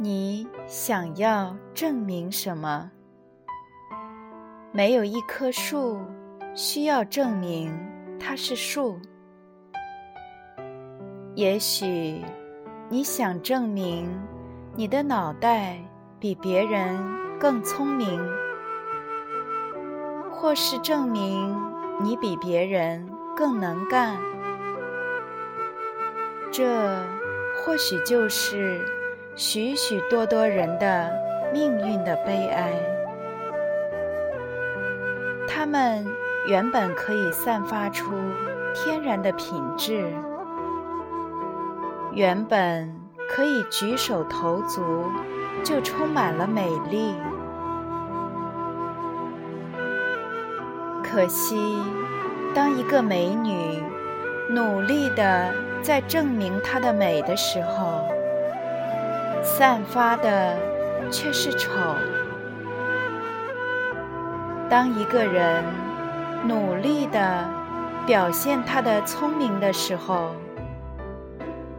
你想要证明什么？没有一棵树需要证明它是树。也许你想证明你的脑袋比别人更聪明，或是证明你比别人更能干。这或许就是。许许多多人的命运的悲哀，他们原本可以散发出天然的品质，原本可以举手投足就充满了美丽，可惜，当一个美女努力的在证明她的美的时候。散发的却是丑。当一个人努力的表现他的聪明的时候，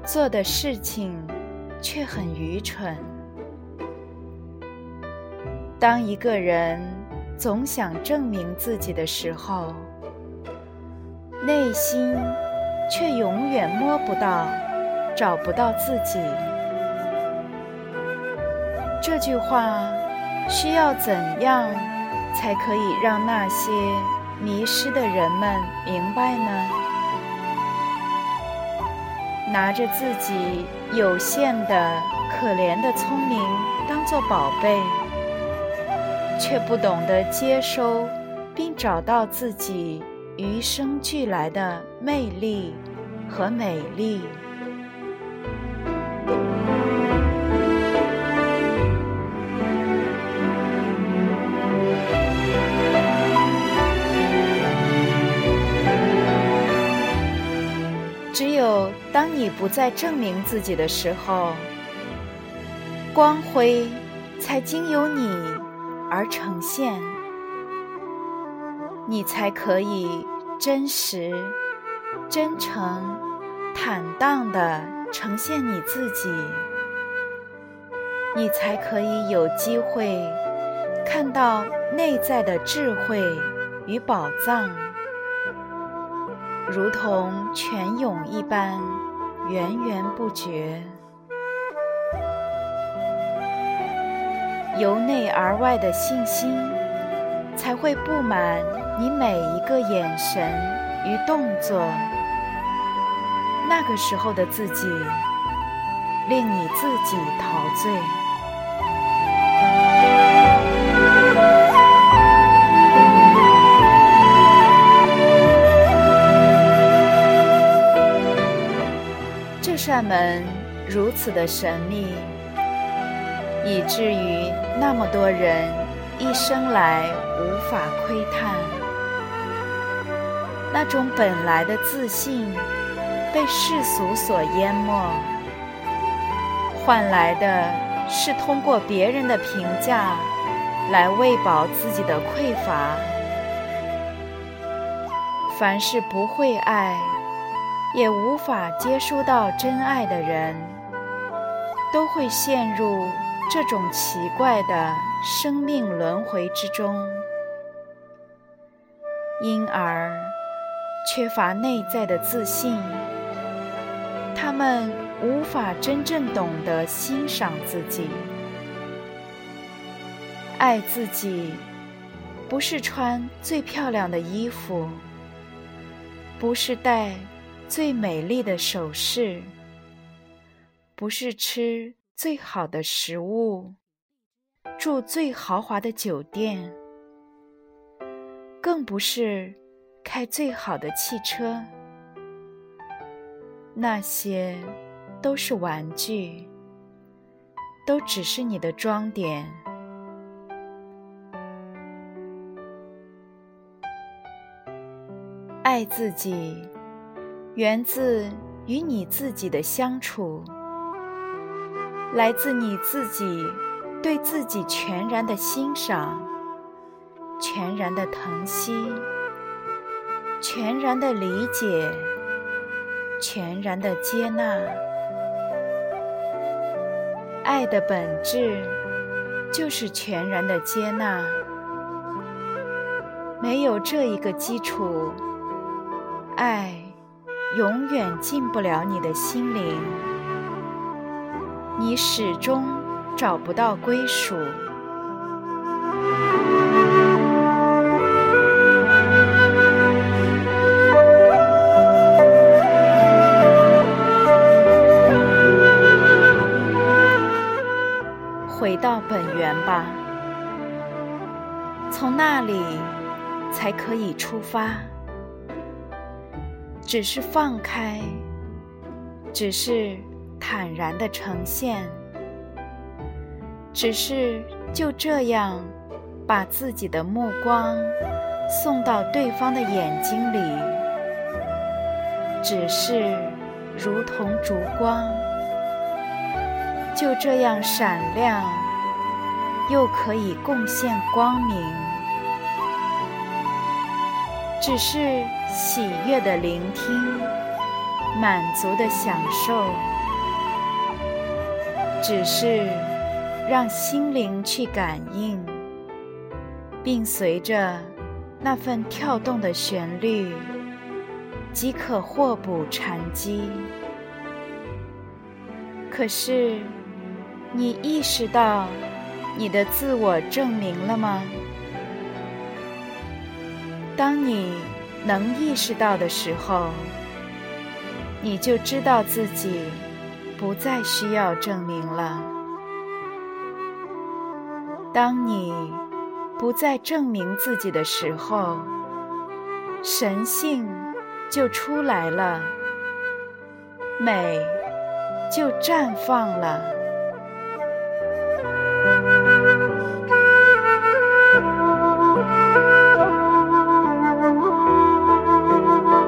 做的事情却很愚蠢。当一个人总想证明自己的时候，内心却永远摸不到、找不到自己。这句话需要怎样才可以让那些迷失的人们明白呢？拿着自己有限的、可怜的聪明当做宝贝，却不懂得接收并找到自己与生俱来的魅力和美丽。当你不再证明自己的时候，光辉才经由你而呈现，你才可以真实、真诚、坦荡地呈现你自己，你才可以有机会看到内在的智慧与宝藏，如同泉涌一般。源源不绝，由内而外的信心，才会布满你每一个眼神与动作。那个时候的自己，令你自己陶醉。如此的神秘，以至于那么多人一生来无法窥探。那种本来的自信被世俗所淹没，换来的是通过别人的评价来喂饱自己的匮乏。凡是不会爱。也无法接收到真爱的人，都会陷入这种奇怪的生命轮回之中，因而缺乏内在的自信。他们无法真正懂得欣赏自己，爱自己，不是穿最漂亮的衣服，不是戴。最美丽的首饰，不是吃最好的食物，住最豪华的酒店，更不是开最好的汽车。那些都是玩具，都只是你的装点。爱自己，源自与你自己的相处，来自你自己对自己全然的欣赏、全然的疼惜、全然的理解、全然的接纳。爱的本质就是全然的接纳，没有这一个基础。爱永远进不了你的心灵，你始终找不到归属。回到本源吧，从那里才可以出发。只是放开，只是坦然的呈现，只是就这样把自己的目光送到对方的眼睛里，只是如同烛光，就这样闪亮，又可以贡献光明。只是喜悦的聆听，满足的享受；只是让心灵去感应，并随着那份跳动的旋律，即可获补禅机。可是，你意识到你的自我证明了吗？当你能意识到的时候，你就知道自己不再需要证明了。当你不再证明自己的时候，神性就出来了，美就绽放了。